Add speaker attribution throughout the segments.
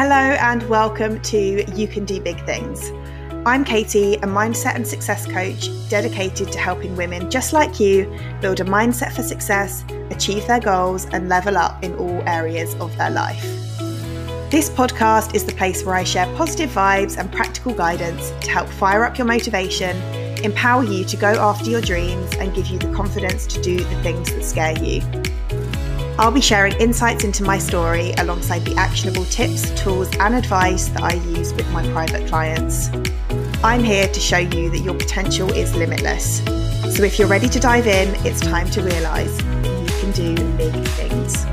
Speaker 1: Hello, and welcome to You Can Do Big Things. I'm Katie, a mindset and success coach dedicated to helping women just like you build a mindset for success, achieve their goals, and level up in all areas of their life. This podcast is the place where I share positive vibes and practical guidance to help fire up your motivation, empower you to go after your dreams, and give you the confidence to do the things that scare you. I'll be sharing insights into my story alongside the actionable tips, tools, and advice that I use with my private clients. I'm here to show you that your potential is limitless. So if you're ready to dive in, it's time to realize you can do big things.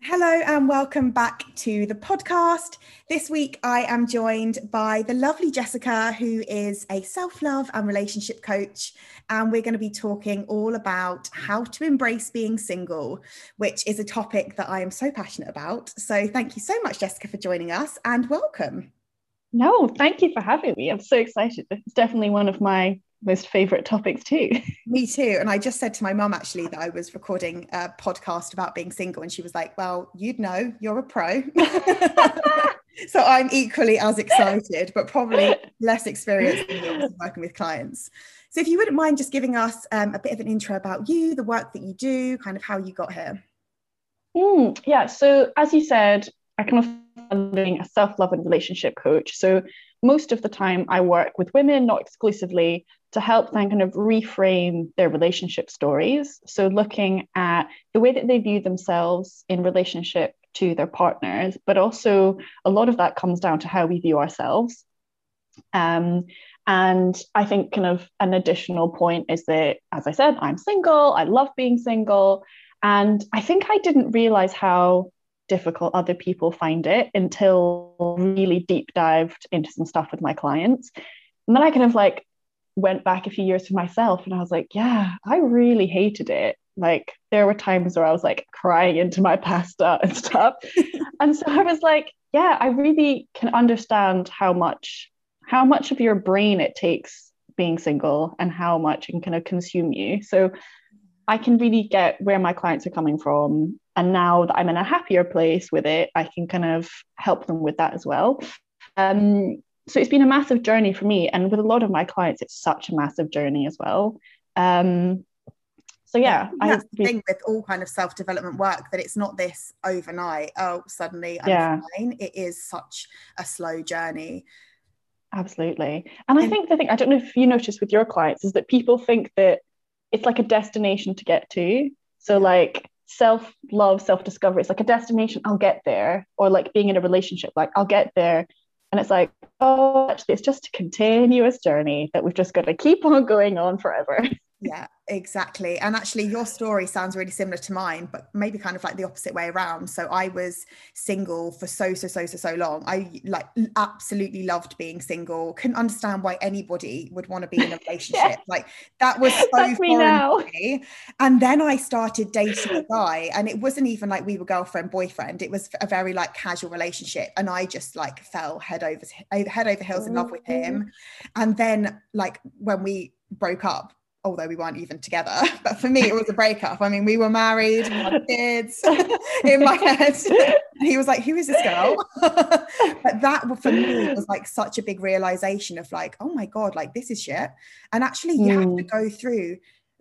Speaker 1: Hello, and welcome back to the podcast. This week, I am joined by the lovely Jessica, who is a self love and relationship coach. And we're going to be talking all about how to embrace being single, which is a topic that I am so passionate about. So, thank you so much, Jessica, for joining us and welcome.
Speaker 2: No, thank you for having me. I'm so excited. It's definitely one of my most favorite topics too.
Speaker 1: Me too. And I just said to my mum actually that I was recording a podcast about being single, and she was like, Well, you'd know, you're a pro. so I'm equally as excited, but probably less experienced working with clients. So if you wouldn't mind just giving us um, a bit of an intro about you, the work that you do, kind of how you got here.
Speaker 2: Mm, yeah. So as you said, I kind of being a self-love and relationship coach. So most of the time I work with women, not exclusively, to help them kind of reframe their relationship stories. So, looking at the way that they view themselves in relationship to their partners, but also a lot of that comes down to how we view ourselves. Um, and I think, kind of, an additional point is that, as I said, I'm single, I love being single. And I think I didn't realize how difficult other people find it until really deep dived into some stuff with my clients. And then I kind of like went back a few years for myself and I was like, yeah, I really hated it. Like there were times where I was like crying into my pasta and stuff. and so I was like, yeah, I really can understand how much how much of your brain it takes being single and how much it can kind of consume you. So I can really get where my clients are coming from. And now that I'm in a happier place with it, I can kind of help them with that as well. Um, so it's been a massive journey for me and with a lot of my clients it's such a massive journey as well um, so yeah
Speaker 1: I that's the thing with all kind of self-development work that it's not this overnight oh suddenly I'm
Speaker 2: yeah.
Speaker 1: fine it is such a slow journey
Speaker 2: absolutely. And i think the thing i don't know if you notice with your clients is that people think that it's like a destination to get to. So like self love self discovery it's like a destination i'll get there. Or like being in a relationship like i'll get there. And it's like, oh, actually, it's just a continuous journey that we've just got to keep on going on forever.
Speaker 1: Yeah, exactly. And actually, your story sounds really similar to mine, but maybe kind of like the opposite way around. So I was single for so, so, so, so, so long. I like absolutely loved being single. Couldn't understand why anybody would want to be in a relationship. yeah. Like that was so
Speaker 2: That's me now.
Speaker 1: Me. And then I started dating a guy, and it wasn't even like we were girlfriend boyfriend. It was a very like casual relationship, and I just like fell head over head over heels in love with oh. him. And then like when we broke up although we weren't even together. But for me, it was a breakup. I mean, we were married, we had kids in my head. he was like, Who is this girl? but that for me was like such a big realization of like, oh my God, like this is shit. And actually, you mm. have to hmm. go through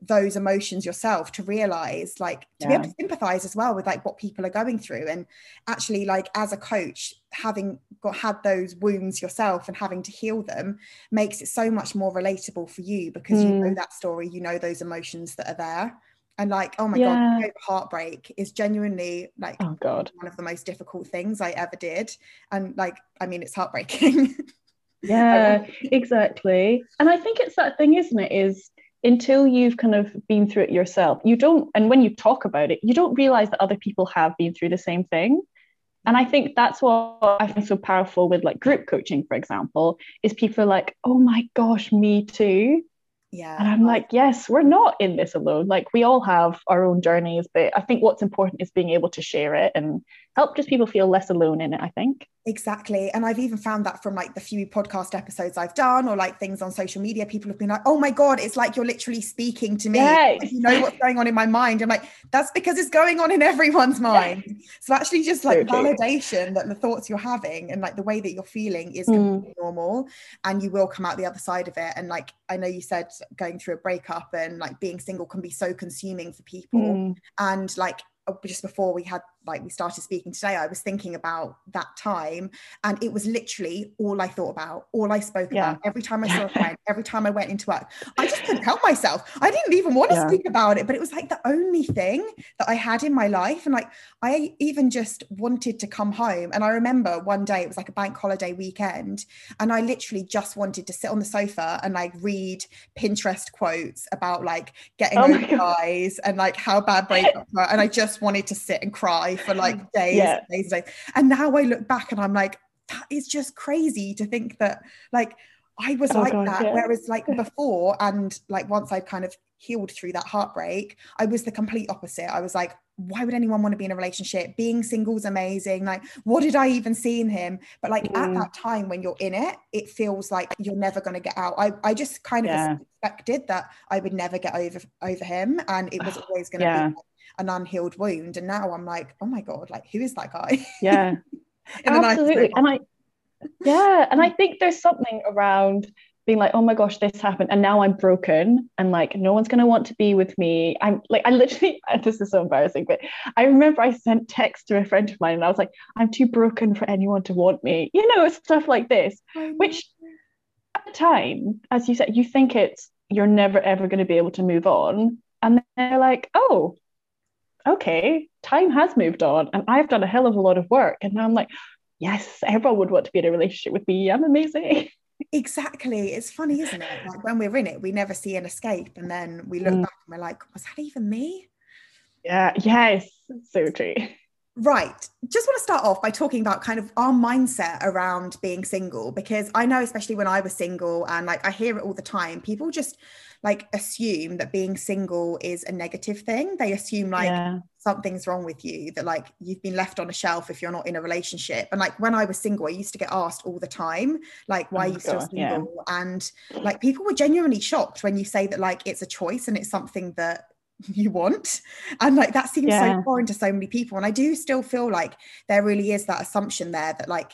Speaker 1: those emotions yourself to realize like to yeah. be able to sympathize as well with like what people are going through and actually like as a coach having got had those wounds yourself and having to heal them makes it so much more relatable for you because mm. you know hmm. that story you know those emotions that are there and like oh my yeah. god heartbreak is genuinely like
Speaker 2: oh god
Speaker 1: one of the most difficult things i ever did and like i mean it's heartbreaking
Speaker 2: yeah exactly and i think it's that thing isn't it is until you've kind of been through it yourself, you don't, and when you talk about it, you don't realize that other people have been through the same thing. And I think that's what I find so powerful with like group coaching, for example, is people are like, oh my gosh, me too.
Speaker 1: Yeah.
Speaker 2: And I'm like, yes, we're not in this alone. Like we all have our own journeys, but I think what's important is being able to share it and help just people feel less alone in it i think
Speaker 1: Exactly. And I've even found that from like the few podcast episodes I've done or like things on social media, people have been like, oh my God, it's like you're literally speaking to me.
Speaker 2: Yes.
Speaker 1: Like, you know what's going on in my mind. I'm like, that's because it's going on in everyone's mind. Yes. So actually just like so validation that the thoughts you're having and like the way that you're feeling is mm. normal and you will come out the other side of it. And like I know you said going through a breakup and like being single can be so consuming for people. Mm. And like uh, just before we had like we started speaking today i was thinking about that time and it was literally all i thought about all i spoke yeah. about. Every time i saw a friend every time i went into work i just couldn't help myself. I didn't even want to yeah. speak about it but it was like the only thing that i had in my life and like i even just wanted to come home. And i remember one day it was like a bank holiday weekend and i literally just wanted to sit on the sofa and like read pinterest quotes about like getting oh over guys and like how bad breakups were and i just wanted to sit and cry for like days, yeah. and days, and days. And now I look back and I'm like, that is just crazy to think that like I was oh like God, that. Yeah. Whereas like before, and like once I'd kind of healed through that heartbreak, I was the complete opposite. I was like, why would anyone want to be in a relationship? Being single is amazing. Like, what did I even see in him? But like mm. at that time when you're in it, it feels like you're never going to get out. I, I just kind of yeah. expected that I would never get over over him. And it was always going to yeah. be an unhealed wound. And now I'm like, oh my God, like who is that guy?
Speaker 2: Yeah. Absolutely. And I yeah. And I think there's something around being like, oh my gosh, this happened, and now I'm broken, and like no one's gonna want to be with me. I'm like, I literally, this is so embarrassing, but I remember I sent text to a friend of mine, and I was like, I'm too broken for anyone to want me, you know, stuff like this, which at the time, as you said, you think it's you're never ever going to be able to move on, and they're like, oh, okay, time has moved on and I've done a hell of a lot of work. And now I'm like, yes, everyone would want to be in a relationship with me. I'm amazing.
Speaker 1: Exactly. It's funny, isn't it? Like when we're in it, we never see an escape. And then we look mm. back and we're like, was that even me?
Speaker 2: Yeah, yes, so true.
Speaker 1: Right. Just want to start off by talking about kind of our mindset around being single because I know, especially when I was single, and like I hear it all the time, people just like assume that being single is a negative thing. They assume like yeah. something's wrong with you, that like you've been left on a shelf if you're not in a relationship. And like when I was single, I used to get asked all the time, like, oh why oh are you still single? Yeah. And like people were genuinely shocked when you say that like it's a choice and it's something that you want and like that seems yeah. so foreign to so many people and i do still feel like there really is that assumption there that like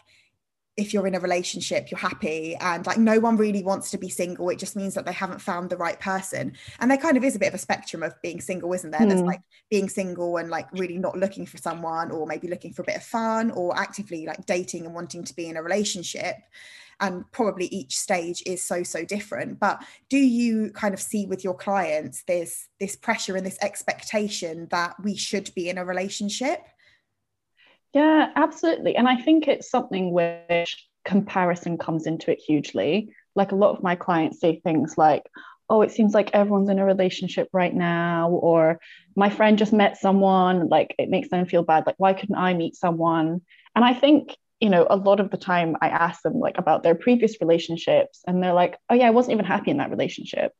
Speaker 1: if you're in a relationship you're happy and like no one really wants to be single it just means that they haven't found the right person and there kind of is a bit of a spectrum of being single isn't there mm. there's hmm. like being single and like really not looking for someone or maybe looking for a bit of fun or actively like dating and wanting to be in a relationship and probably each stage is so so different but do you kind of see with your clients this this pressure and this expectation that we should be in a relationship
Speaker 2: yeah, absolutely. And I think it's something which comparison comes into it hugely. Like a lot of my clients say things like, oh, it seems like everyone's in a relationship right now, or my friend just met someone, like it makes them feel bad. Like, why couldn't I meet someone? And I think, you know, a lot of the time I ask them like about their previous relationships, and they're like, oh, yeah, I wasn't even happy in that relationship.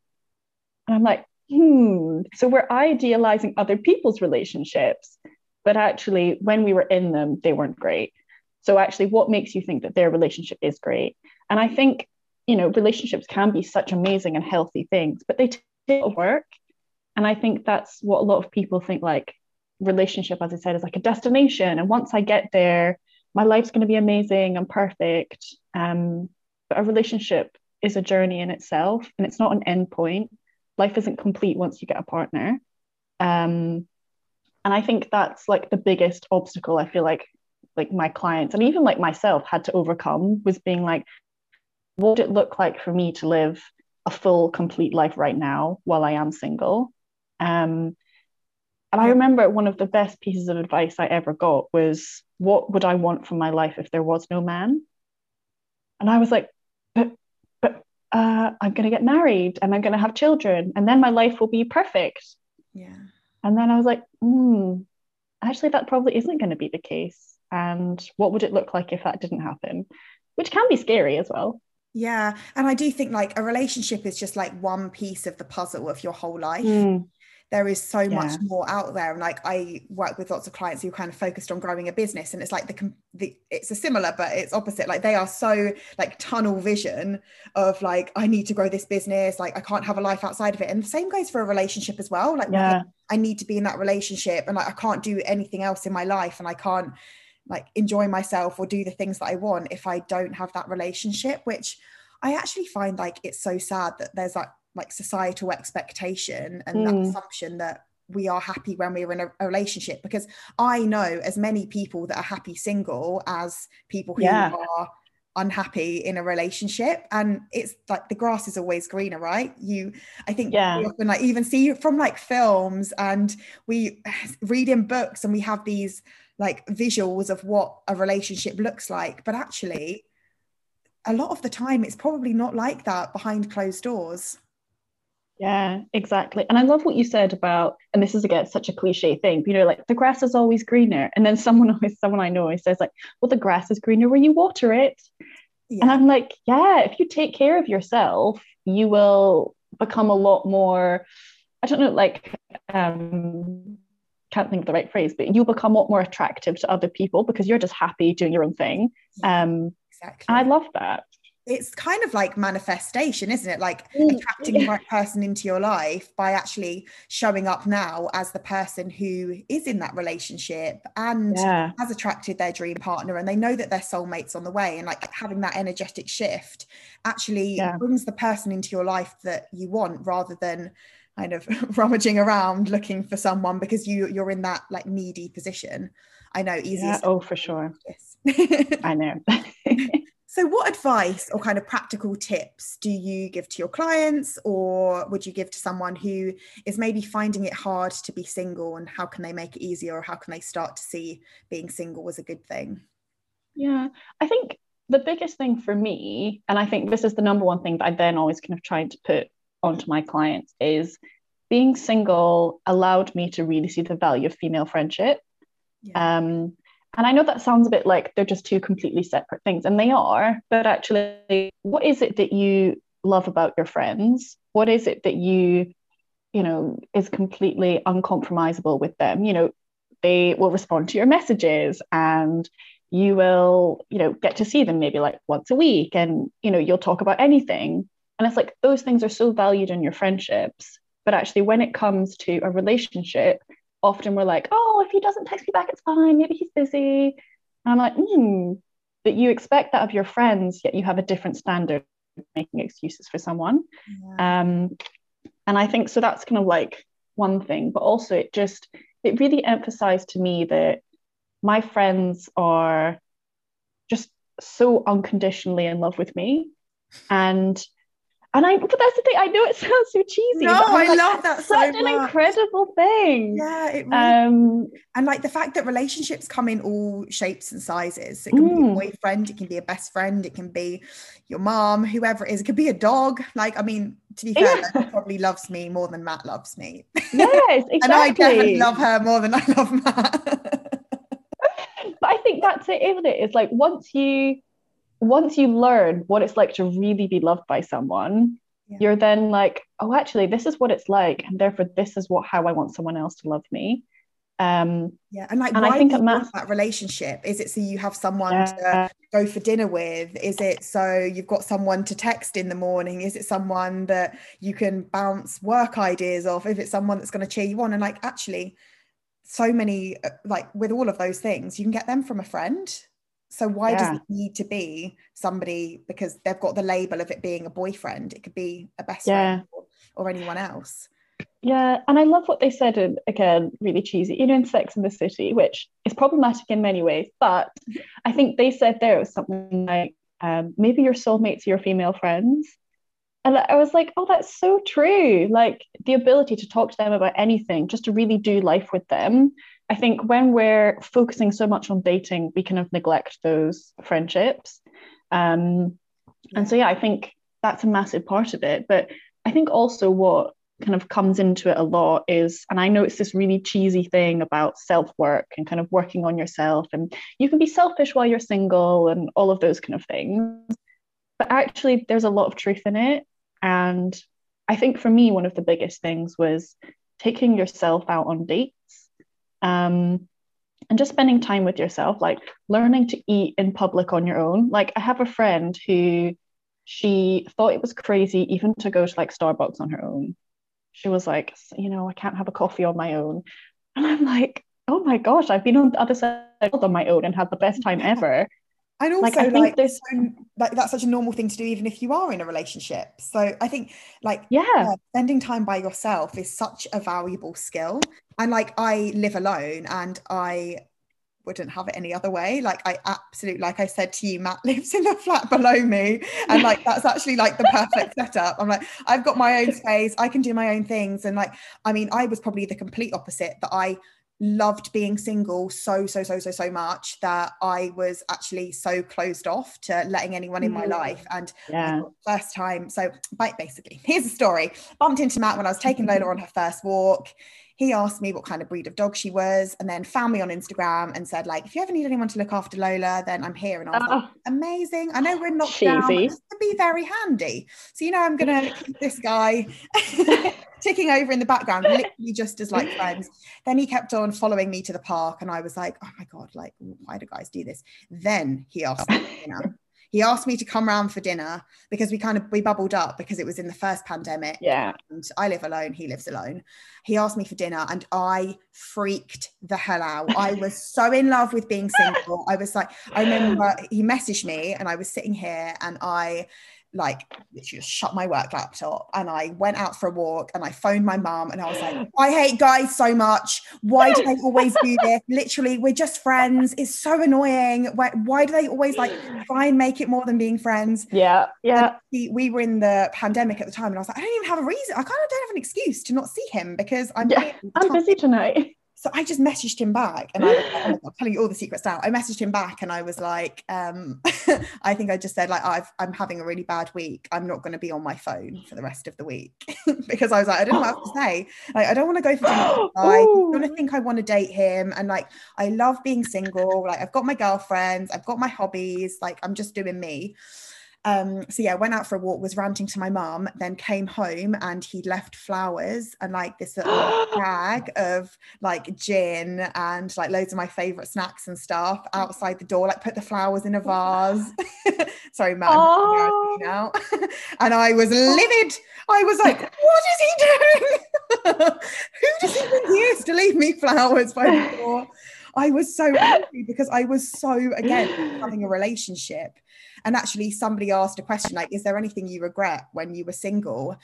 Speaker 2: And I'm like, hmm. So we're idealizing other people's relationships but actually when we were in them they weren't great so actually what makes you think that their relationship is great and i think you know relationships can be such amazing and healthy things but they take work and i think that's what a lot of people think like relationship as i said is like a destination and once i get there my life's going to be amazing and perfect um, but a relationship is a journey in itself and it's not an end point. Life isn't complete once you get a partner. Um, and i think that's like the biggest obstacle i feel like like my clients and even like myself had to overcome was being like what would it look like for me to live a full complete life right now while i am single? Um and I remember one of the best pieces of advice I ever got was, What would I want from my life if there was no man? And I was like, But, but uh, I'm going to get married and I'm going to have children and then my life will be perfect.
Speaker 1: Yeah.
Speaker 2: And then I was like, hmm, actually, that probably isn't going to be the case. And what would it look like if that didn't happen? Which can be scary as well.
Speaker 1: Yeah. And I do think like a relationship is just like one piece of the puzzle of your whole life. Mm. There is so yeah. much more out there and like i work with lots of clients who are kind of focused on growing a business and it's like the, the it's a similar but it's opposite like they are so like tunnel vision of like i need to grow this business like i can't have a life outside of it and the same goes for a relationship as well like
Speaker 2: yeah.
Speaker 1: i need to be in that relationship and like i can't do anything else in my life and i can't like enjoy myself or do the things that i want if i don't have that relationship which i actually find like it's so sad that there's like like societal expectation and mm. that assumption that we are happy when we're in a, a, relationship because I know as many people that are happy single as people who yeah. are unhappy in a relationship and it's like the grass is always greener right you i think
Speaker 2: yeah.
Speaker 1: we often like even see from like films and we read in books and we have these like visuals of what a relationship looks like but actually a lot of the time it's probably not like that behind closed doors
Speaker 2: yeah, exactly. And I love what you said about, and this is again such a cliche thing, you know, like the grass is always greener. And then someone always, someone I know always says, like, well, the grass is greener where you water it. Yeah. And I'm like, yeah, if you take care of yourself, you will become a lot more, I don't know, like um can't think of the right phrase, but you'll become a lot more attractive to other people because you're just happy doing your own thing. Um exactly. and I love that
Speaker 1: it's kind of like manifestation isn't it? Like mm, attracting the right person into your life by actually showing up now as the person who is in that relationship and yeah. has attracted their dream partner and they know that their soulmates on the way and like having that energetic shift actually yeah. brings the person into your life that you want rather than kind of rummaging around looking for someone because you you're in that like needy position. I know easy yeah,
Speaker 2: oh for sure. I know
Speaker 1: So, what advice or kind of practical tips do you give to your clients, or would you give to someone who is maybe finding it hard to be single, and how can they make it easier, or how can they start to see being single as a good thing?
Speaker 2: Yeah, I think the biggest thing for me, and I think this is the number one thing that I then always kind of tried to put onto my clients, is being single allowed me to really see the value of female friendship. Yeah. Um, and I know that sounds a bit like they're just two completely separate things, and they are, but actually, what is it that you love about your friends? What is it that you, you know, is completely uncompromisable with them? You know, they will respond to your messages and you will, you know, get to see them maybe like once a week and, you know, you'll talk about anything. And it's like those things are so valued in your friendships. But actually, when it comes to a relationship, often we're like, oh, if he doesn't text me back, it's fine. Maybe he's busy. And I'm like, hmm, that you expect that of your friends, yet you have a different standard making excuses for someone. Yeah. Um, and I think so that's kind of like one thing, but also it just it really emphasized to me that my friends are just so unconditionally in love with me. And and I, but that's the thing. I know it sounds so cheesy.
Speaker 1: No, I like, love that.
Speaker 2: Such so an incredible thing.
Speaker 1: Yeah, it really, um, and like the fact that relationships come in all shapes and sizes. It can mm. be a mm. boyfriend, it can be a best friend, it can be your mom, whoever it is. It could be a dog. Like, I mean, to be fair, yeah. probably loves me more than Matt loves me.
Speaker 2: Yes, exactly.
Speaker 1: and I definitely love her more than I love Matt.
Speaker 2: but I think that's it, isn't it? It's like once you once you learn what it's like to really be loved by someone yeah. you're then like oh actually this is what it's like and therefore this is what how i want someone else to love me. Um
Speaker 1: yeah and like and why I think do you want that relationship? Is it so you have someone yeah. to go for dinner with? Is it so you've got someone to text in the morning? Is it someone that you can bounce work ideas off? If it's someone that's going to cheer you on? And like actually so many uh, like with all of those things you can get them from a friend so why yeah. does it need to be somebody because they've got the label of it being a boyfriend? It could be a best yeah. friend or, or, anyone else.
Speaker 2: Yeah, and I love what they said in again, really cheesy, you know, in Sex in the City, which is problematic in many ways. But I think they said there was something like um, maybe your soulmates are your female friends. And I was like, oh, that's so true. Like the ability to talk to them about anything, just to really do life with them I think when we're focusing so much on dating, we kind of neglect those friendships. Um, and so, yeah, I think that's a massive part of it. But I think also what kind of comes into it a lot is, and I know it's this really cheesy thing about self work and kind of working on yourself, and you can be selfish while you're single and all of those kind of things. But actually, there's a lot of truth in it. And I think for me, one of the biggest things was taking yourself out on dates um, and just spending time with yourself, like learning to eat in public on your own. Like I have a friend who she thought it was crazy even to go to like Starbucks on her own. She was like, you know, I can't have a coffee on my own. And I'm like, oh my gosh, I've been on the other side on my own and had the best time ever.
Speaker 1: And also, like, I think like, this, like that's such a normal thing to do, even if you are in a relationship. So I think, like,
Speaker 2: yeah, uh,
Speaker 1: spending time by yourself is such a valuable skill. And like, I live alone, and I wouldn't have it any other way. Like, I absolutely, like I said to you, Matt lives in the flat below me, and like that's actually like the perfect setup. I'm like, I've got my own space, I can do my own things, and like, I mean, I was probably the complete opposite that I loved being single so so so so so much that I was actually so closed off to letting anyone in my mm. life. And
Speaker 2: yeah.
Speaker 1: first time so basically here's a story. Bumped into Matt when I was taking Lola on her first walk. He asked me what kind of breed of dog she was and then found me on Instagram and said like if you ever need anyone to look after Lola then I'm here. And I was oh, like amazing. I know we're not down to be very handy. So you know I'm gonna keep this guy ticking over in the background literally just as like friends. Then he kept on following me to the park and I was like oh my god like why do guys do this? Then he asked me you know he asked me to come round for dinner because we kind of we bubbled up because it was in the first pandemic.
Speaker 2: Yeah.
Speaker 1: And i live alone he lives alone. He asked me for dinner and i freaked the hell out. I was so in love with being single. I was like i remember he messaged me and i was sitting here and i like literally just shut my work laptop and I went out for a walk and I phoned my mom and I was like, I hate guys so much. Why do they always do this? Literally, we're just friends. It's so annoying. Why, why do they always like try and make it more than being friends?
Speaker 2: Yeah, yeah.
Speaker 1: We, we, were in the pandemic at the time and I was like, I don't even have a reason. I kind of don't have an excuse to not see him because I'm
Speaker 2: yeah, I'm busy tonight.
Speaker 1: So I just messaged him back and I was like, oh God, telling you all the secrets now. I messaged him back and I was like, um, I think I just said like, I've, I'm having a really bad week. I'm not going to be on my phone for the rest of the week because I was like, I don't know what else to say. Like, I don't want to go for dinner. I don't think I want to date him. And like, I love being single. Like I've got my girlfriends, I've got my hobbies. Like I'm just doing me. Um, so yeah, went out for a walk, was ranting to my mum, then came home and he'd left flowers and like this little bag of like gin and like loads of my favorite snacks and stuff outside the door, like put the flowers in a vase. Sorry, Matt, oh. now. and I was livid. I was like, what is he doing? Who does he think he is to leave me flowers by the door? I was so angry because I was so again having a relationship and actually, somebody asked a question like, Is there anything you regret when you were single?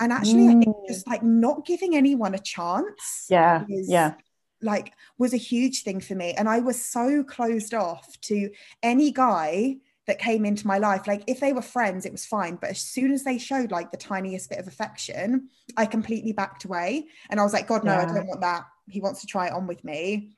Speaker 1: And actually, mm. I think just like not giving anyone a chance.
Speaker 2: Yeah. yeah.
Speaker 1: Like, was a huge thing for me. And I was so closed off to any guy that came into my life like if they were friends it was fine but as soon as they showed like the tiniest bit of affection i completely backed away and i was like god no yeah. i don't want that he wants to try it on with me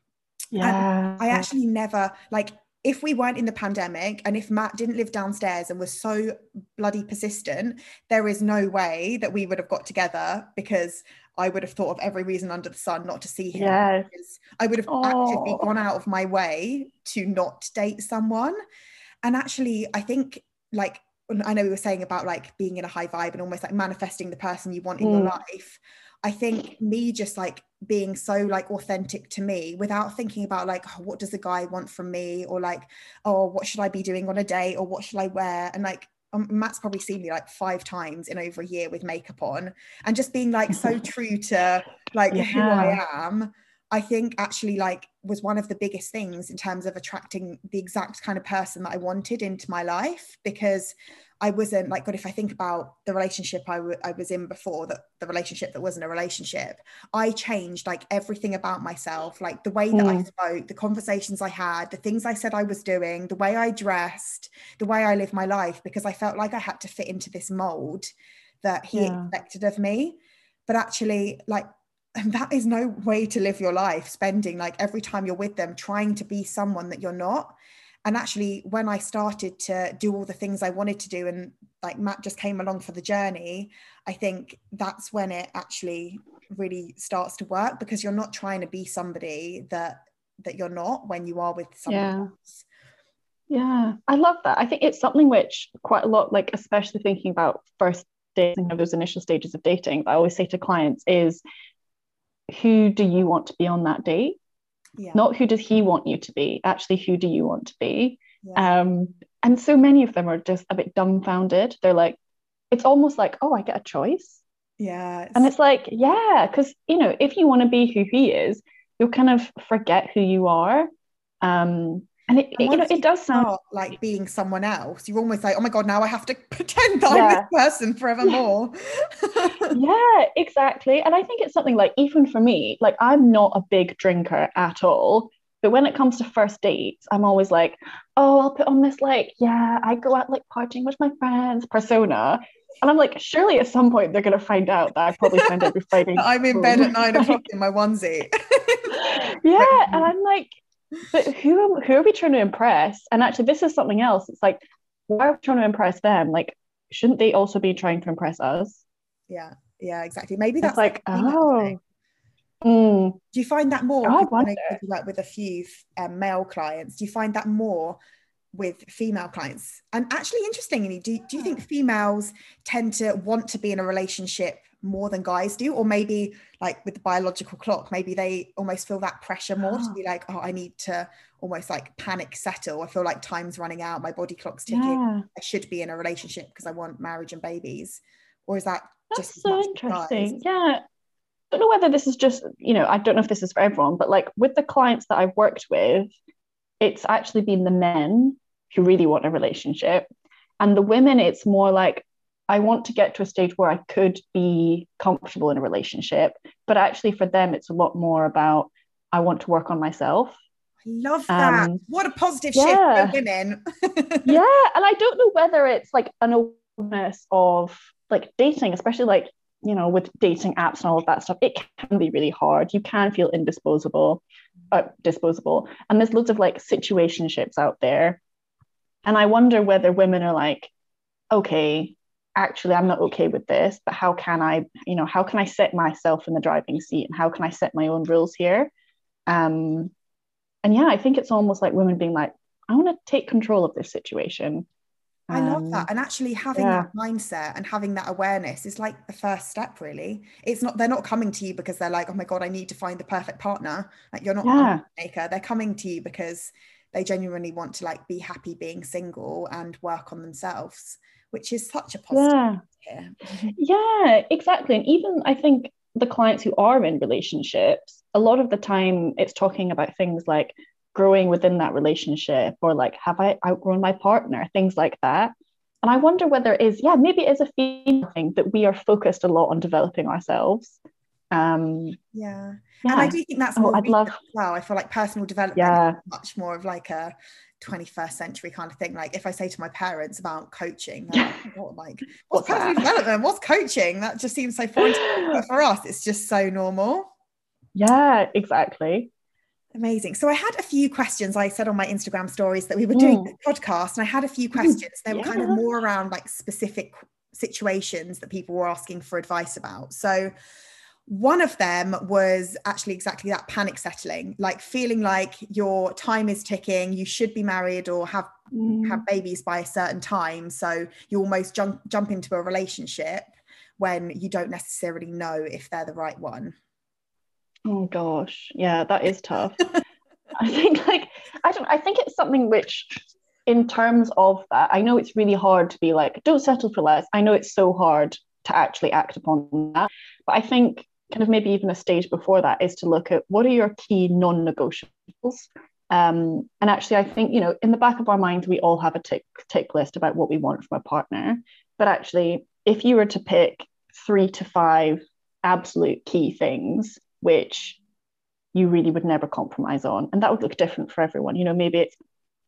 Speaker 2: yeah
Speaker 1: and i actually never like if we weren't in the pandemic and if Matt didn't live downstairs and was so bloody persistent, there is no way that we would have got together because I would have thought of every reason under the sun not to see him.
Speaker 2: Yes.
Speaker 1: I would have oh. actively gone out of my way to not date someone. And actually, I think like I know we were saying about like being in a high vibe and almost like manifesting the person you want in mm. your life. I think me just like being so like authentic to me without thinking about like oh, what does the guy want from me? or like oh what should I be doing on a date? or what should I wear? and like um, Matt's probably seen me like five times in over a year with makeup on and just being like so true to like yeah. who I am I think actually like was one of the biggest things in terms of attracting the exact kind of person that I wanted into my life because I wasn't like, God, if I think about the relationship I, w- I was in before, that the relationship that wasn't a relationship, I changed like everything about myself, like the way that mm. I spoke, the conversations I had, the things I said I was doing, the way I dressed, the way I lived my life, because I felt like I had to fit into this mold that he yeah. expected of me. But actually, like, that is no way to live your life, spending like every time you're with them trying to be someone that you're not. And actually when i started to do all the things i wanted to do and like matt just came along for the journey i think that's when it actually really starts to work because you're not trying to be somebody that that you're not when you are with someone yeah. else.
Speaker 2: Yeah. I love that. I think it's something which quite a lot like especially thinking about first dating of those initial stages of dating i always say to clients is who do you want to be on that date?
Speaker 1: Yeah.
Speaker 2: Not who does he want you to be, actually, who do you want to be?
Speaker 1: yeah.
Speaker 2: Um, and so many of them are just a bit dumbfounded. They're like, it's almost like, oh, I get a choice.
Speaker 1: yeah.
Speaker 2: And it's like, yeah, because you know, if you want to be who he is, you'll kind of forget who you are. Um, and it,
Speaker 1: And
Speaker 2: you know, it does sound
Speaker 1: like being someone else. You're almost like, oh my god, now I have to pretend that I'm this person forevermore.
Speaker 2: yeah, exactly. And I think it's something like even for me, like I'm not a big drinker at all. But when it comes to first dates, I'm always like, oh, I'll put on this like, yeah, I go out like partying with my friends persona. And I'm like, surely at some point they're gonna find out that I probably spend every Friday.
Speaker 1: I'm in bed at nine o'clock in my onesie.
Speaker 2: yeah and i'm like but who who are we trying to impress and actually this is something else it's like why are we trying to impress them like shouldn't they also be trying to impress us
Speaker 1: yeah, yeah, exactly. Maybe
Speaker 2: it's
Speaker 1: that's
Speaker 2: like oh mm,
Speaker 1: Do you find that more?
Speaker 2: I
Speaker 1: I
Speaker 2: wonder.
Speaker 1: work with a few um, male clients. Do you find that more with female clients? And actually, interestingly, do, do you think females tend to want to be in a relationship more than guys do? Or maybe like with the biological clock, maybe they almost feel that pressure more to
Speaker 2: Ah.
Speaker 1: be like, oh, I need to almost like panic settle. I feel like time's running out, my body clock's ticking.
Speaker 2: yeah
Speaker 1: I should be in a relationship because I want marriage and babies. Or is that
Speaker 2: that's
Speaker 1: just
Speaker 2: so interesting yeah I don't know whether this is just you know I don't know if this is for everyone but like with the clients that I've worked with it's actually been the men who really want a relationship and the women it's more like I want to get to a stage where I could be comfortable in a relationship but actually for them it's a lot more about I want to work on myself
Speaker 1: I love that.
Speaker 2: Um,
Speaker 1: what a positive
Speaker 2: yeah.
Speaker 1: shift for women.
Speaker 2: yeah and i don't know whether it's like an awareness of like dating especially like you know with dating apps and all of that stuff it can be really hard you can feel indisposable uh, disposable and there's loads of like situationships out there and i wonder whether women are like okay actually i'm not okay with this but how can i you know how can i set myself in the driving seat and how can i set my own rules here um and yeah i think it's almost like women being like i want to take control of this situation
Speaker 1: I love
Speaker 2: Um,
Speaker 1: that. And actually having
Speaker 2: yeah.
Speaker 1: that mindset and having that awareness is like the first step, really. It's not, they're not coming to you because they're like, oh my God, I need to find the perfect partner. Like you're not
Speaker 2: Yeah.
Speaker 1: a maker. They're coming to you because they genuinely want to like be happy being single and work on themselves, which is such a positive
Speaker 2: yeah
Speaker 1: here.
Speaker 2: Yeah, exactly. And even I think the clients who are in relationships, a lot of the time it's talking about things like growing within that relationship or like, have I outgrown my partner? Things like that. And I wonder whether it is, yeah, maybe it is a female thing that we are focused a lot on developing ourselves. Um,
Speaker 1: Yeah.
Speaker 2: yeah.
Speaker 1: And I do think that's
Speaker 2: Oh,
Speaker 1: more
Speaker 2: I'd love-
Speaker 1: well. I feel like personal development
Speaker 2: Yeah.
Speaker 1: is much more of like a 21st century kind of thing. Like if I say to my parents about coaching, like, what, like what's,
Speaker 2: What's
Speaker 1: personal
Speaker 2: that?
Speaker 1: development? What's coaching? That just seems so foreign. to. But for us, it's just so normal.
Speaker 2: yeah, exactly.
Speaker 1: Amazing. So I had a few questions. I said on my Instagram stories that we were doing
Speaker 2: Mm.
Speaker 1: this podcast, and I had a few questions. They were kind of more around like specific situations that people were asking for advice about. So one of them was actually exactly that panic settling, like feeling like your time is ticking, you should be married or have
Speaker 2: Mm.
Speaker 1: have babies by a certain time. So you almost jump jump into a relationship when you don't necessarily know if they're the right one.
Speaker 2: Oh gosh, yeah, that is tough. I think like I don't I think it's something which in terms of that, I know it's really hard to be like, don't settle for less. I know it's so hard to actually act upon that. But I think kind of maybe even a stage before that is to look at what are your key non-negotiables. Um, and actually, I think you know, in the back of our minds, we all have a tick tick list about what we want from a partner. But actually, if you were to pick three to five absolute key things, which you really would never compromise on. And that would look different for everyone. You know, maybe it's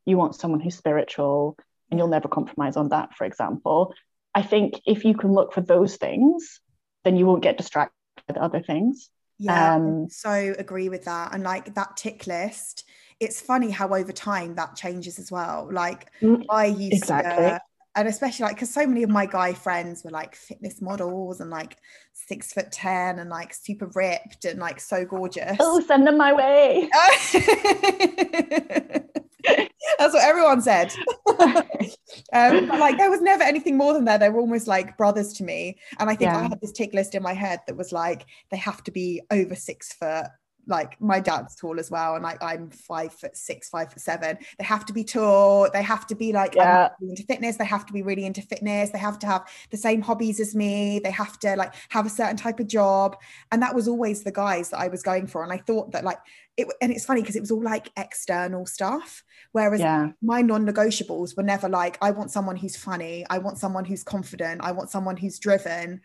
Speaker 2: you want someone who's spiritual and you'll never compromise on that, for example. I think if you can look for those things, then you won't get distracted other things.
Speaker 1: Yeah,
Speaker 2: Um,
Speaker 1: so agree with that. And like that tick list, it's funny how over time that changes as well. Like
Speaker 2: Mm,
Speaker 1: I used
Speaker 2: exactly.
Speaker 1: to, and especially like because so many of my guy friends were like fitness models and like six foot ten and like super ripped and like so gorgeous.
Speaker 2: Oh, send them my way.
Speaker 1: That's what everyone said. um, but like there was never anything more than that. They were almost like brothers to me. And I think
Speaker 2: Yeah.
Speaker 1: I had this tick list in my head that was like they have to be over six foot. Like my dad's tall as well, and like I'm five foot six, five foot seven. They have to be tall. They have to be like
Speaker 2: Yeah.
Speaker 1: really into fitness. They have to be really into fitness. They have to have the same hobbies as me. They have to like have a certain type of job. And that was always the guys that I was going for. And I thought that like it, and it's funny because it was all like external stuff. Whereas
Speaker 2: Yeah.
Speaker 1: my non-negotiables were never like i want someone who's funny i want someone who's confident i want someone who's driven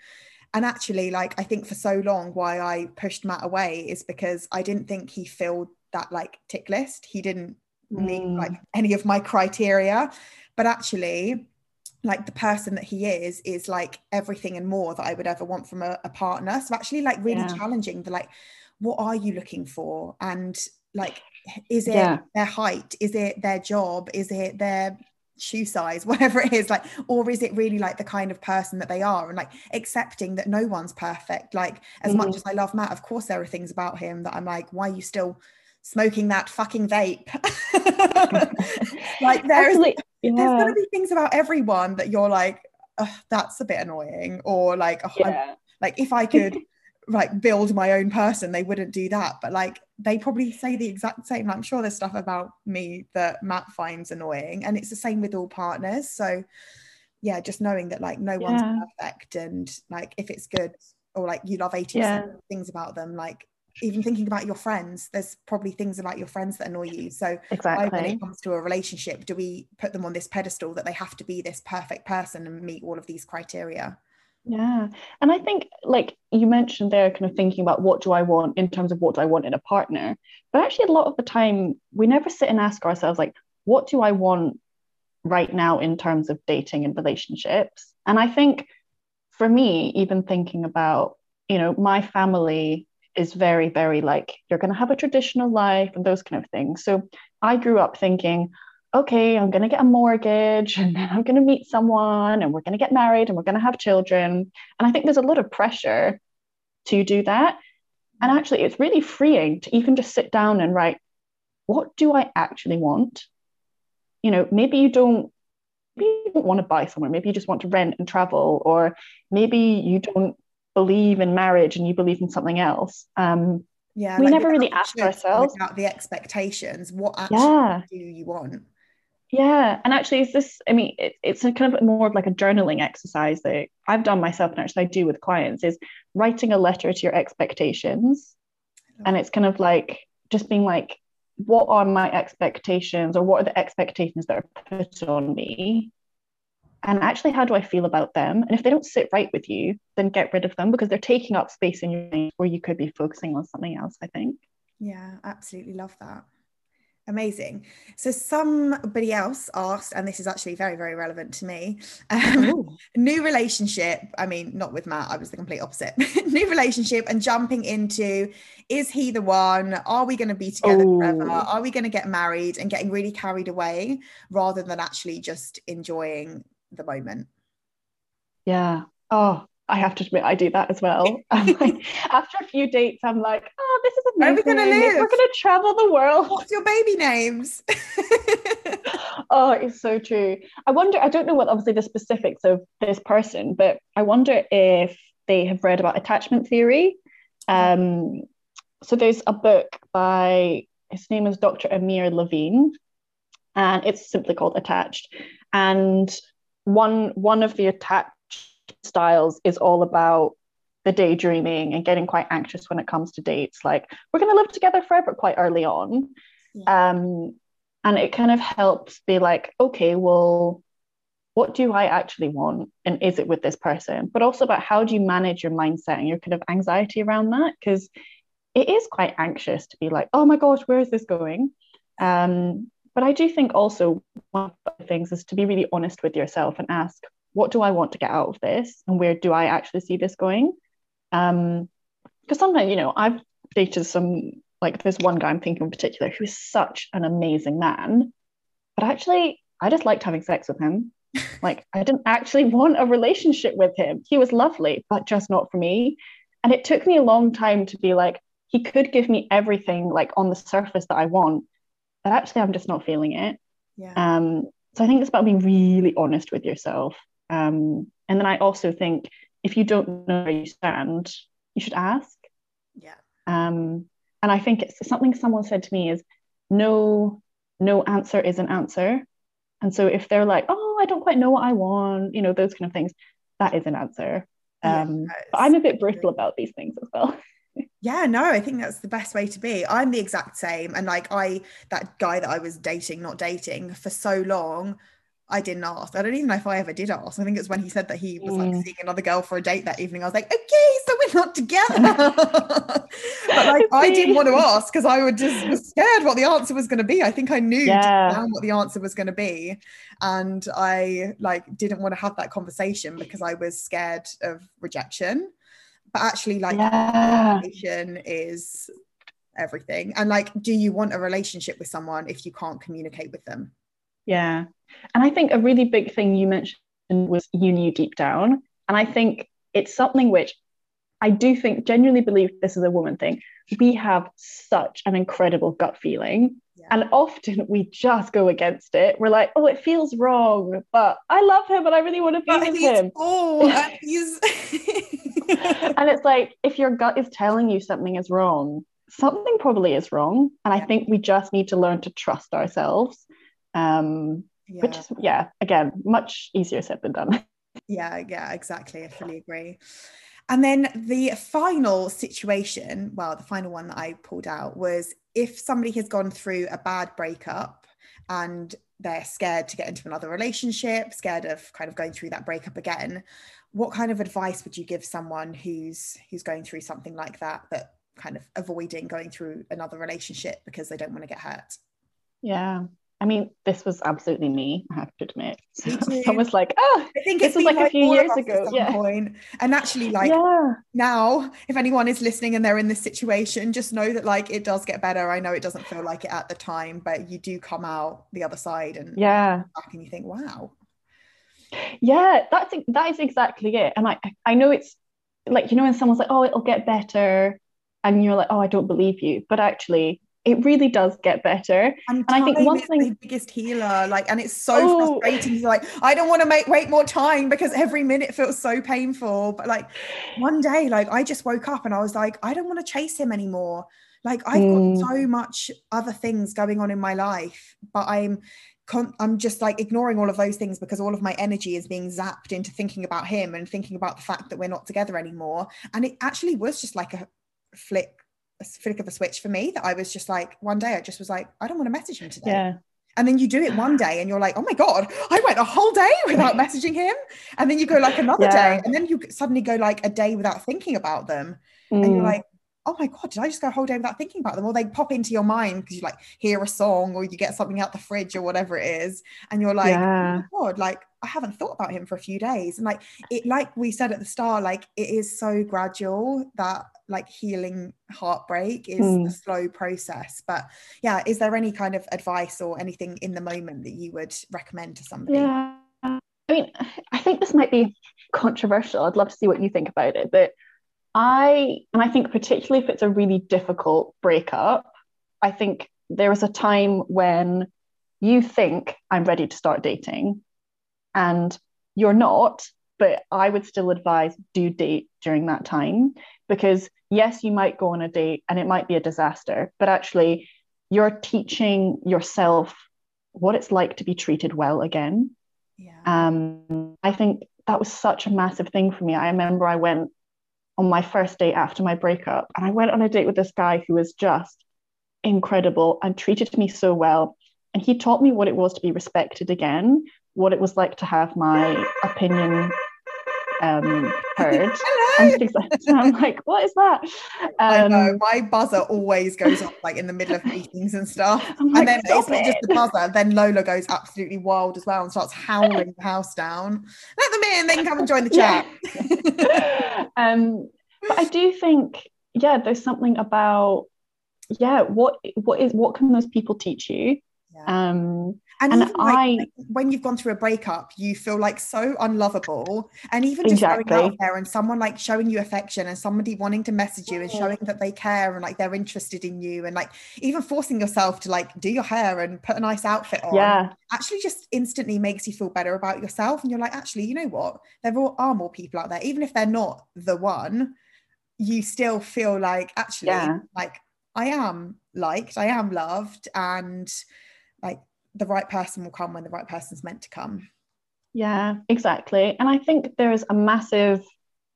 Speaker 1: and actually like i think for so long why i pushed matt away is because i didn't think he filled that like tick list he didn't meet
Speaker 2: Mm.
Speaker 1: like any of my criteria but actually like the person that he is is like everything and more that i would ever want from a, a partner so actually like really
Speaker 2: Yeah.
Speaker 1: challenging the like what are you looking for and like is it
Speaker 2: Yeah.
Speaker 1: their height is it their job is it their shoe size whatever it is like or is it really like the kind of person that they are and like accepting that no one's perfect like as much
Speaker 2: Mhm.
Speaker 1: as i love matt of course there are things about him that i'm like why are you still smoking that fucking vape like there's
Speaker 2: Actually,
Speaker 1: there's gonna be things about everyone that you're like "Ugh, that's a bit annoying or like "Oh,
Speaker 2: yeah.
Speaker 1: like if i could like build my own person they wouldn't do that but like they probably say the exact same. I'm sure there's stuff about me that matt finds annoying and it's the same with all partners. So yeah just knowing that like no one's
Speaker 2: Yeah.
Speaker 1: perfect and like if it's good or like you love 80%
Speaker 2: Yeah.
Speaker 1: things about them like even thinking about your friends there's probably things about your friends that annoy you. So why, when it comes to a relationship do we put them on this pedestal that they have to be this perfect person and meet all of these criteria
Speaker 2: Yeah. And I think, like you mentioned there, kind of thinking about what do I want in terms of what do I want in a partner. But actually, a lot of the time, we never sit and ask ourselves, like, what do I want right now in terms of dating and relationships? And I think for me, even thinking about, you know, my family is very, very like, you're going to have a traditional life and those kind of things. So I grew up thinking, okay, I'm going to get a mortgage and then I'm going to meet someone and we're going to get married and we're going to have children. And I think there's a lot of pressure to do that. And actually, it's really freeing to even just sit down and write, what do I actually want? You know, maybe you don't. Maybe you don't want to buy somewhere. Maybe you just want to rent and travel, or maybe you don't believe in marriage and you believe in something else. Um,
Speaker 1: yeah
Speaker 2: We
Speaker 1: like
Speaker 2: never really
Speaker 1: ask
Speaker 2: ourselves.
Speaker 1: about the expectations what actually
Speaker 2: yeah,
Speaker 1: do you want
Speaker 2: Yeah, and actually, is this? I mean, it, it's a kind of more of like a journaling exercise that I've done myself, and actually I do with clients is writing a letter to your expectations, and it's kind of like just being like, what are my expectations, or what are the expectations that are put on me, and actually, how do I feel about them? And if they don't sit right with you, then get rid of them because they're taking up space in your mind where you could be focusing on something else. I think.
Speaker 1: Yeah, absolutely love that. Amazing. So somebody else asked, and this is actually very, very relevant to me. Um, new relationship. I mean, not with Matt. I was the complete opposite. new relationship and jumping into: is he the one? Are we going to be together forever?
Speaker 2: Oh.
Speaker 1: Are we going to get married? And getting really carried away rather than actually just enjoying the moment.
Speaker 2: Yeah. Oh, I have to admit, I do that as well. Like, after a few dates, I'm like, oh, this is
Speaker 1: Where are
Speaker 2: amazing.
Speaker 1: we gonna
Speaker 2: We're going to travel the world.
Speaker 1: What's your baby names?
Speaker 2: Oh, it's so true. I wonder, I don't know what obviously the specifics of this person, but I wonder if they have read about attachment theory. Um, so there's a book by his name is Dr. Amir Levine, and it's simply called Attached. And one one of the attached styles is all about the daydreaming and getting quite anxious when it comes to dates. Like we're going to live together forever quite early on. Um, and it kind of helps be like, okay, well, what do I actually want? And is it with this person? But also about how do you manage your mindset and your kind of anxiety around that? Because it is quite anxious to be like, oh my gosh, where is this going? Um, but I do think also one of the things is to be really honest with yourself and ask, what do I want to get out of this? And where do I actually see this going? Um, because sometimes, you know, I've dated some like there's one guy I'm thinking in particular who is such an amazing man, but actually I just liked having sex with him. like I didn't actually want a relationship with him. He was lovely, but just not for me. And it took me a long time to be like, he could give me everything like on the surface that I want, but actually I'm just not feeling it.
Speaker 1: Yeah.
Speaker 2: Um, so I think it's about being really honest with yourself. Um, and then I also think if you don't know where you stand, you should ask.
Speaker 1: Yeah.
Speaker 2: Um, and I think it's something someone said to me is no, no answer is an answer. And so if they're like, oh, I don't quite know what I want, you know, those kind of things, that is an answer. Um, yes. but I'm a bit brittle about these things as well.
Speaker 1: yeah no i think that's the best way to be i'm the exact same and like i that guy that i was dating not dating for so long I didn't ask. I don't even know if I ever did ask. I think it's when he said that he was like mm. seeing another girl for a date that evening. I was like, okay, so we're not together. but like I didn't want to ask because I would just was scared what the answer was going to be. I think I knew yeah. what the answer was going to be. And I like didn't want to have that conversation because I was scared of rejection. But actually, like yeah. is everything. And like, do you want a relationship with someone if you can't communicate with them?
Speaker 2: Yeah. And I think a really big thing you mentioned was you knew deep down. And I think it's something which I do think genuinely believe this is a woman thing. We have such an incredible gut feeling. Yeah. And often we just go against it. We're like, oh, it feels wrong, but I love him and I really want to be with him.
Speaker 1: Oh, he's
Speaker 2: and it's like if your gut is telling you something is wrong, something probably is wrong. And yeah. I think we just need to learn to trust ourselves um, yeah. which is yeah again much easier said than done.
Speaker 1: Yeah yeah exactly. I fully agree. And then the final situation well the final one that i pulled out was if somebody has gone through a bad breakup and they're scared to get into another relationship scared of kind of going through that breakup again what kind of advice would you give someone who's who's going through something like that that kind of avoiding going through another relationship because they don't want to get hurt?
Speaker 2: Yeah I mean, this was absolutely me, I have to admit. I was like, oh, I think this was like, like, a few years ago. Yeah.
Speaker 1: Point. And actually, like yeah. now, if anyone is listening and they're in this situation, just know that like it does get better. I know it doesn't feel like it at the time, but you do come out the other side and
Speaker 2: yeah,
Speaker 1: back and you think, wow.
Speaker 2: Yeah, that's that is exactly it. And I I know it's like you know when someone's like, oh, it'll get better, and you're like, oh, I don't believe you, but actually it really does get better.
Speaker 1: And, and I think one thing the biggest healer, like, and it's so oh. frustrating. Like, I don't want to make wait more time because every minute feels so painful. But like one day, like I just woke up and I was like, I don't want to chase him anymore. Like I've mm. got so much other things going on in my life, but I'm I'm just like ignoring all of those things because all of my energy is being zapped into thinking about him and thinking about the fact that we're not together anymore. And it actually was just like a flick a flick of a switch for me that I was just like one day I just was like I don't want to message him today.
Speaker 2: Yeah.
Speaker 1: And then you do it one day and you're like, oh my God, I went a whole day without messaging him. And then you go like another yeah. day and then you suddenly go like a day without thinking about them. Mm. And you're mm. like, oh my God, did I just go a whole day without thinking about them? Or they pop into your mind because you like hear a song or you get something out the fridge or whatever it is. And you're like, yeah. oh God, like I haven't thought about him for a few days. And like it, like we said at the start, like it is so gradual that like healing heartbreak is mm. a slow process. But yeah, is there any kind of advice or anything in the moment that you would recommend to somebody?
Speaker 2: Yeah. I mean, I think this might be controversial. I'd love to see what you think about it. But I, and I think particularly if it's a really difficult breakup, I think there is a time when you think I'm ready to start dating and you're not, but I would still advise do date during that time because yes, you might go on a date and it might be a disaster, but actually you're teaching yourself what it's like to be treated well again.
Speaker 1: Yeah.
Speaker 2: Um, I think that was such a massive thing for me. I remember I went on my first date after my breakup and I went on a date with this guy who was just incredible and treated me so well. And he taught me what it was to be respected again, what it was like to have my opinion um, heard. And I'm like, what is that? Um,
Speaker 1: I know um, my buzzer always goes off like in the middle of meetings and stuff. Like, and then it's not just the buzzer, then Lola goes absolutely wild as well and starts howling the house down. Let them in, they can come and join the chat.
Speaker 2: Yeah. um, but I do think, yeah, there's something about yeah, what what is what can those people teach you? Yeah. Um,
Speaker 1: and, and even I, like, when you've gone through a breakup, you feel like so unlovable. And even just exactly. going out there and someone like showing you affection and somebody wanting to message you and showing that they care and like they're interested in you and like even forcing yourself to like do your hair and put a nice outfit on.
Speaker 2: Yeah.
Speaker 1: Actually just instantly makes you feel better about yourself. And you're like, actually, you know what? There are more people out there, even if they're not the one, you still feel like actually yeah. like I am liked, I am loved, and like the right person will come when the right person's meant to come.
Speaker 2: Yeah, exactly. And I think there's a massive,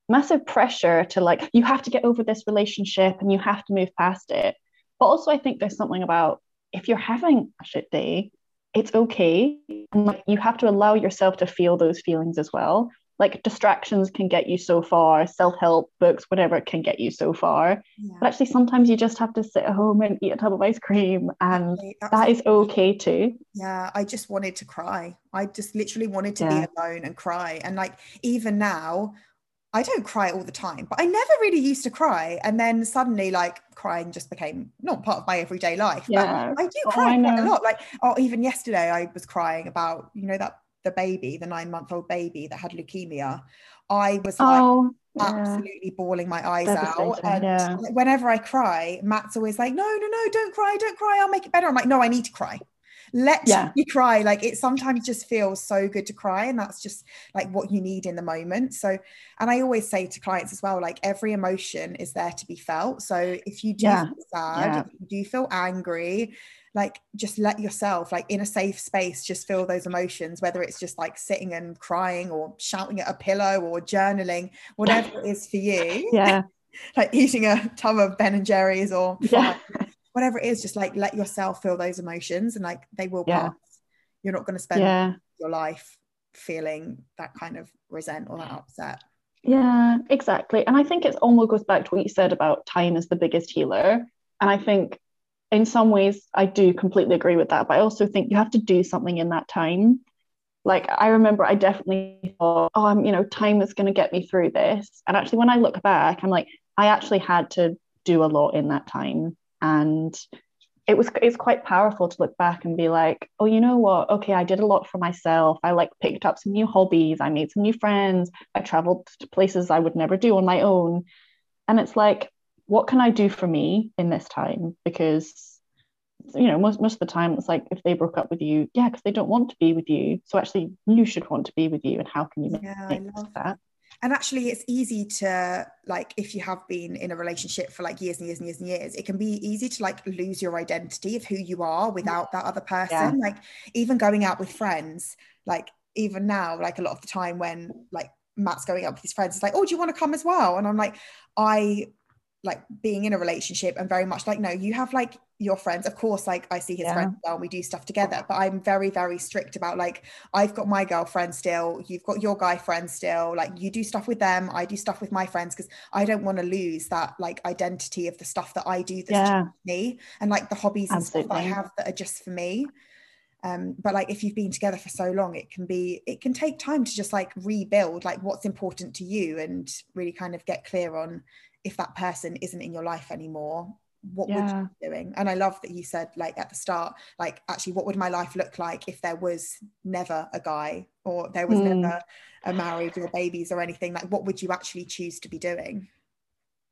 Speaker 2: massive pressure to like, you have to get over this relationship and you have to move past it. But also, I think there's something about if you're having a shit day, it's okay. And like, you have to allow yourself to feel those feelings as well like distractions can get you so far self-help books whatever can get you so far yeah. but actually sometimes you just have to sit at home and eat a tub of ice cream and that is okay too
Speaker 1: yeah i just wanted to cry i just literally wanted to yeah. be alone and cry and like even now I don't cry all the time, but I never really used to cry. And then suddenly, like, crying just became not part of my everyday life.
Speaker 2: Yeah.
Speaker 1: But I do oh, cry oh, quite a lot. Like, oh, even yesterday, I was crying about, you know, that the baby, the nine month old baby that had leukemia, I was like oh, yeah. absolutely bawling my eyes out. And yeah. whenever I cry, Matt's always like, no, no, no, don't cry, don't cry, I'll make it better. I'm like, no, I need to cry. Let yeah. me cry. Like it sometimes just feels so good to cry. And that's just like what you need in the moment. So, and I always say to clients as well, like every emotion is there to be felt. So if you do yeah. feel sad, if you do feel angry, like just let yourself like in a safe space just feel those emotions whether it's just like sitting and crying or shouting at a pillow or journaling whatever it is for you.
Speaker 2: Yeah.
Speaker 1: Like eating a tub of ben and jerry's or yeah. whatever it is just like let yourself feel those emotions and like they will yeah. pass. You're not going to spend yeah. your life feeling that kind of resent or that upset.
Speaker 2: Yeah exactly. And i think it almost goes back to what you said about time is the biggest healer. And i think in some ways I do completely agree with that, but I also think you have to do something in that time. Like I remember I definitely thought, oh, I'm, you know, time is going to get me through this. And actually when I look back, I'm like, I actually had to do a lot in that time. And it was it's quite powerful to look back and be like, oh, you know what? Okay, I did a lot for myself. I like picked up some new hobbies, I made some new friends, I traveled to places I would never do on my own. And it's like, what can I do for me in this time? Because you know, most most of the time it's like if they broke up with you, yeah, because they don't want to be with you. So actually you should want to be with you. And how can you make yeah, that?
Speaker 1: And actually it's easy to like if you have been in a relationship for like years and years and years and years, it can be easy to like lose your identity of who you are mm-hmm. without that other person. Yeah. Like even going out with friends, like even now, like a lot of the time when like Matt's going out with his friends, it's like, oh, do you want to come as well? And I'm like, I like being in a relationship and very much like no you have like your friends of course like i see his yeah. friends well we do stuff together but i'm very very strict about like i've got my girlfriend still you've got your guy friends still like you do stuff with them i do stuff with my friends because i don't want to lose that like identity of the stuff that i do that's yeah. me and like the hobbies and stuff that i have that are just for me um, but like if you've been together for so long it can be it can take time to just like rebuild like what's important to you and really kind of get clear on if that person isn't in your life anymore what yeah. would you be doing? And i love that you said like at the start like actually what would my life look like if there was never a guy or there was mm. never a marriage or babies or anything? Like what would you actually choose to be doing?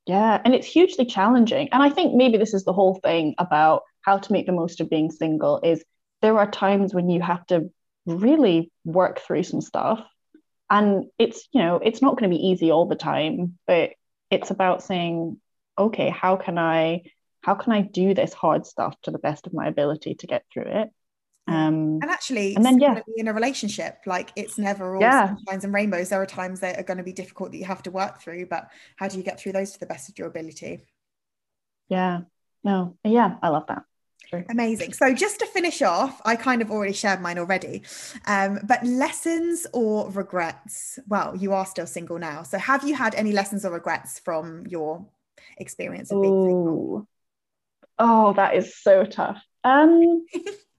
Speaker 2: Yeah and it's hugely challenging. And i think maybe this is the whole thing about how to make the most of being single is there are times when you have to really work through some stuff. And it's you know it's not going to be easy all the time but it's about saying okay how can i how can i do this hard stuff to the best of my ability to get through it? Um
Speaker 1: and actually and then yeah. in a relationship. Like it's never all yeah. sunshines and rainbows. There are times that are going to be difficult that you have to work through but how do you get through those to the best of your ability?
Speaker 2: Yeah. No. Yeah i love that
Speaker 1: Amazing. So, just to finish off, I kind of already shared mine already, um, but lessons or regrets? Well, you are still single now. So, have you had any lessons or regrets from your experience of being Ooh. single?
Speaker 2: Oh, that is so tough. Um,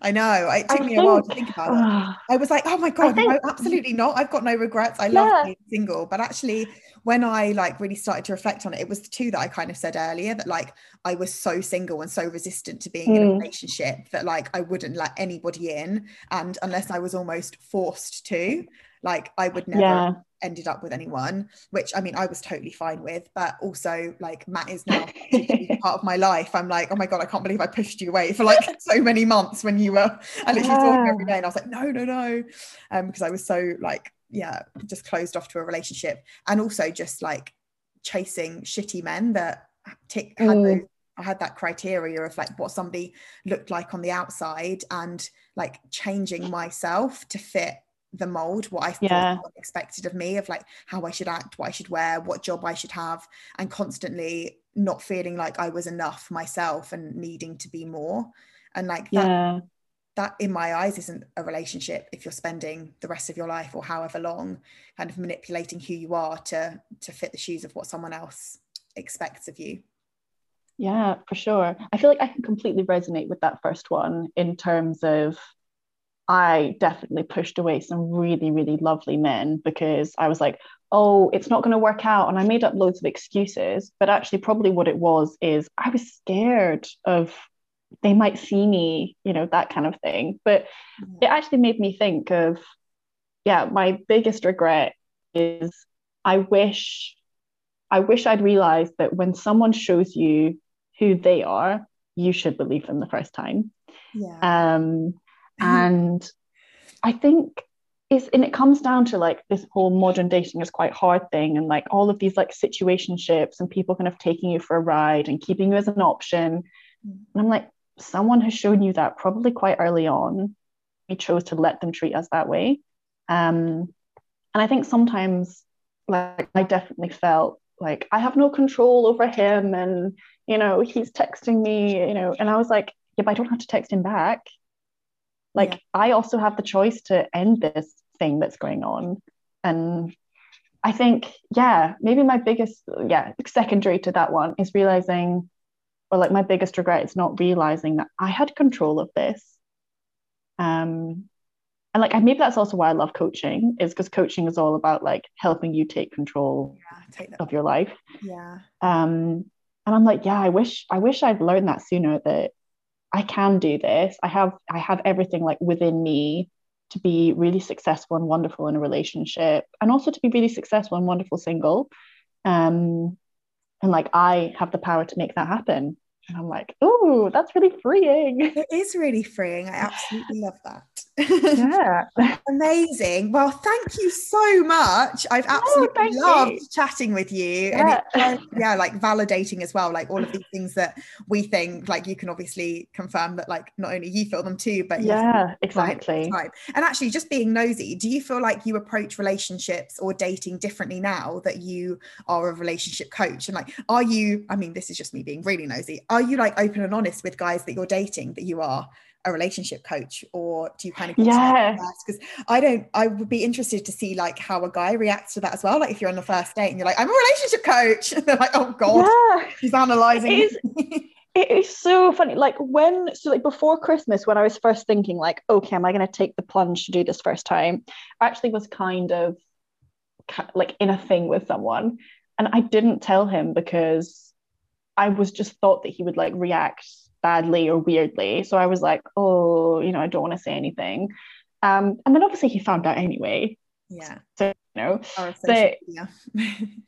Speaker 1: I know. It took I me think, a while to think about it. Uh, I was like, oh my God, think, no, absolutely not. I've got no regrets. I love being single. But actually, when I like really started to reflect on it, it was the two that I kind of said earlier that like I was so single and so resistant to being mm. in a mm. relationship that like I wouldn't let anybody in. And unless I was almost forced to, like I would never yeah. Ended up with anyone, which I mean I was totally fine with. But also like Matt is now part of my life. I'm like, oh my god, I can't believe I pushed you away for like so many months when you were I literally yeah. talking every day, and I was like, no, no, no, um, because I was so like yeah, just closed off to a relationship, and also just like chasing shitty men that tick had mm. I had that criteria of like what somebody looked like on the outside and like changing myself to fit the mold what i thought yeah. expected of me of like how i should act what i should wear what job i should have and constantly not feeling like i was enough myself and needing to be more and like that, yeah. that in my eyes isn't a relationship if you're spending the rest of your life or however long kind of manipulating who you are to to fit the shoes of what someone else expects of you
Speaker 2: yeah for sure i feel like i can completely resonate with that first one in terms of I definitely pushed away some really, really lovely men because I was like, oh, it's not going to work out. And I made up loads of excuses. But actually, probably what it was is I was scared of they might see me, you know, that kind of thing. But it actually made me think of, yeah, my biggest regret is I wish, I wish I'd realized that when someone shows you who they are, you should believe them the first time. Yeah. Um, and I think is and it comes down to like this whole modern dating is quite hard thing and like all of these like situationships and people kind of taking you for a ride and keeping you as an option. And I'm like, someone has shown you that probably quite early on. We chose to let them treat us that way. Um, and I think sometimes like I definitely felt like I have no control over him and you know he's texting me, you know, and I was like, yeah, but I don't have to text him back like yeah. i also have the choice to end this thing that's going on. And i think yeah maybe my biggest yeah secondary to that one is realizing or like my biggest regret is not realizing that i had control of this. Um and like maybe that's also why i love coaching is because coaching is all about like helping you take control yeah, take of your life.
Speaker 1: Yeah.
Speaker 2: Um and i'm like yeah i wish i wish i'd learned that sooner that I can do this. I have I have everything like within me to be really successful and wonderful in a relationship and also to be really successful and wonderful single. Um and like I have the power to make that happen. And I'm like, oh, that's really freeing.
Speaker 1: It is really freeing. I absolutely love that. Yeah. Amazing. Well, thank you so much. I've absolutely oh, loved you. chatting with you. Yeah. And it, yeah, like validating as well, like all of these things that we think, like you can obviously confirm that like not only you feel them too, but
Speaker 2: yeah, exactly. Right.
Speaker 1: And actually just being nosy, do you feel like you approach relationships or dating differently now that you are a relationship coach? And like, are you, I mean, this is just me being really nosy. Are you like open and honest with guys that you're dating that you are a relationship coach or do you kind of
Speaker 2: yeah.
Speaker 1: because i don't i would be interested to see like how a guy reacts to that as well like if you're on the first date and you're like i'm a relationship coach. And they're like oh god. Yeah. he's analyzing
Speaker 2: it is, it is so funny. Like when so like before christmas when i was first thinking like okay am i going to take the plunge to do this first time? I actually was kind of like in a thing with someone and i didn't tell him because i was just thought that he would like react badly or weirdly. So I was like, oh, you know, I don't want to say anything. Um, and then obviously he found out anyway.
Speaker 1: Yeah.
Speaker 2: So, you know, but, yeah,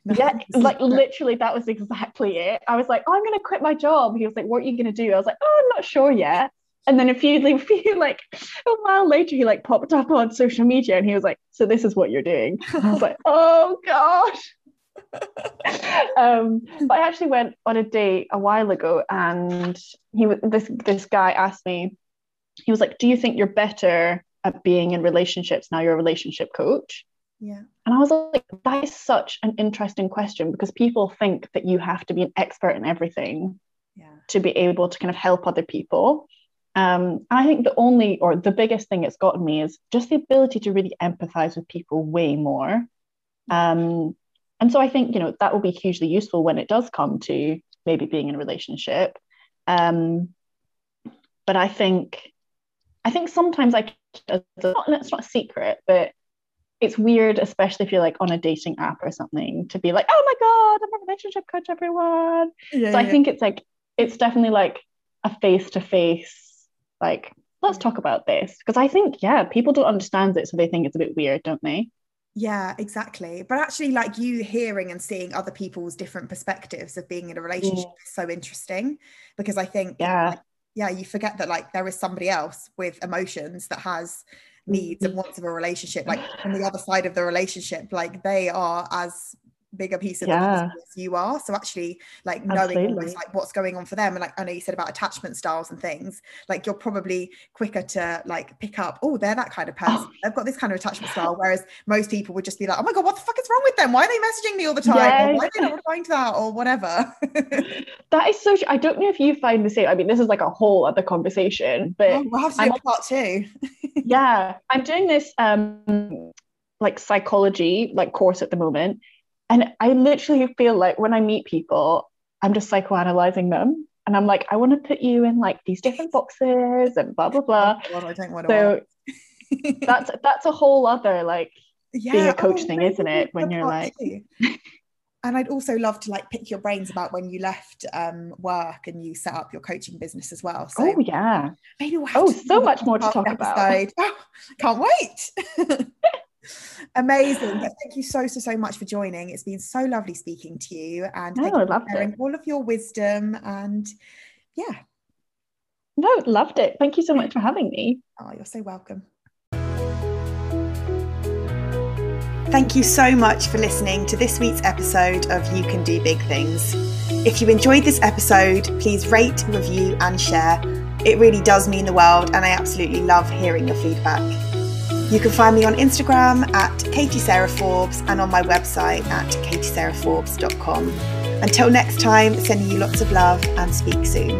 Speaker 2: yeah like literally that was exactly it. I was like, oh, I'm going to quit my job. He was like, what are you going to do? I was like, oh, I'm not sure yet. And then a few, a few like a while later, he like popped up on social media and he was like, so this is what you're doing. I was like, oh gosh um, but I actually went on a date a while ago, and he was this this guy asked me, he was like, "Do you think you're better at being in relationships now? You're a relationship coach."
Speaker 1: Yeah.
Speaker 2: And I was like, that is such an interesting question because people think that you have to be an expert in everything
Speaker 1: yeah.
Speaker 2: to be able to kind of help other people. Um, I think the only or the biggest thing it's gotten me is just the ability to really empathize with people way more. Um, and so I think you know that will be hugely useful when it does come to maybe being in a relationship. Um, but I think I think sometimes I it's not a secret, but it's weird, especially if you're like on a dating app or something, to be like, oh my god, I'm a relationship coach, everyone. Yeah, so I think it's like it's definitely like a face to face, like let's talk about this because I think yeah, people don't understand it, so they think it's a bit weird, don't they?
Speaker 1: Yeah, exactly. But actually, like you hearing and seeing other people's different perspectives of being in a relationship mm. is so interesting because I think,
Speaker 2: yeah,
Speaker 1: like, yeah, you forget that like there is somebody else with emotions that has needs and mm-hmm. wants of a relationship. Like on the other side of the relationship, like they are as bigger piece of yeah. as you are. So actually, like knowing almost like what's going on for them, and like I know you said about attachment styles and things, like you're probably quicker to like pick up. Oh, they're that kind of person. Oh. They've got this kind of attachment style. Whereas most people would just be like, oh my god, what the fuck is wrong with them? Why are they messaging me all the time? Yes. Or why are they not replying to that or whatever?
Speaker 2: that is so. I don't know if you find the same. I mean, this is like a whole other conversation, but
Speaker 1: oh, we'll have to do I'm, part two.
Speaker 2: yeah, I'm doing this um like psychology like course at the moment and I literally feel like when I meet people, I'm just psychoanalyzing them. And I'm like, I want to put you in like these different boxes and blah blah blah.
Speaker 1: Oh, I don't want
Speaker 2: to so that's that's a whole other like yeah, being a coach oh, thing, isn't it? When you're like
Speaker 1: and I'd also love to like pick your brains about when you left um, work and you set up your coaching business as well.
Speaker 2: So oh yeah, maybe we'll oh so much more to talk episode. about.
Speaker 1: Oh, can't wait. Amazing. Thank you so, so, so much for joining. It's been so lovely speaking to you and
Speaker 2: no,
Speaker 1: thank
Speaker 2: you sharing
Speaker 1: it. all of your wisdom and yeah.
Speaker 2: No, loved it. Thank you so much for having me.
Speaker 1: Oh, you're so welcome. Thank you so much for listening to this week's episode of You Can Do Big Things. If you enjoyed this episode, please rate, review, and share. It really does mean the world, and I absolutely love hearing your feedback. You can find me on Instagram at Katie Sarah Forbes and on my website at katiesarahforbes.com. Until next time, sending you lots of love and speak soon.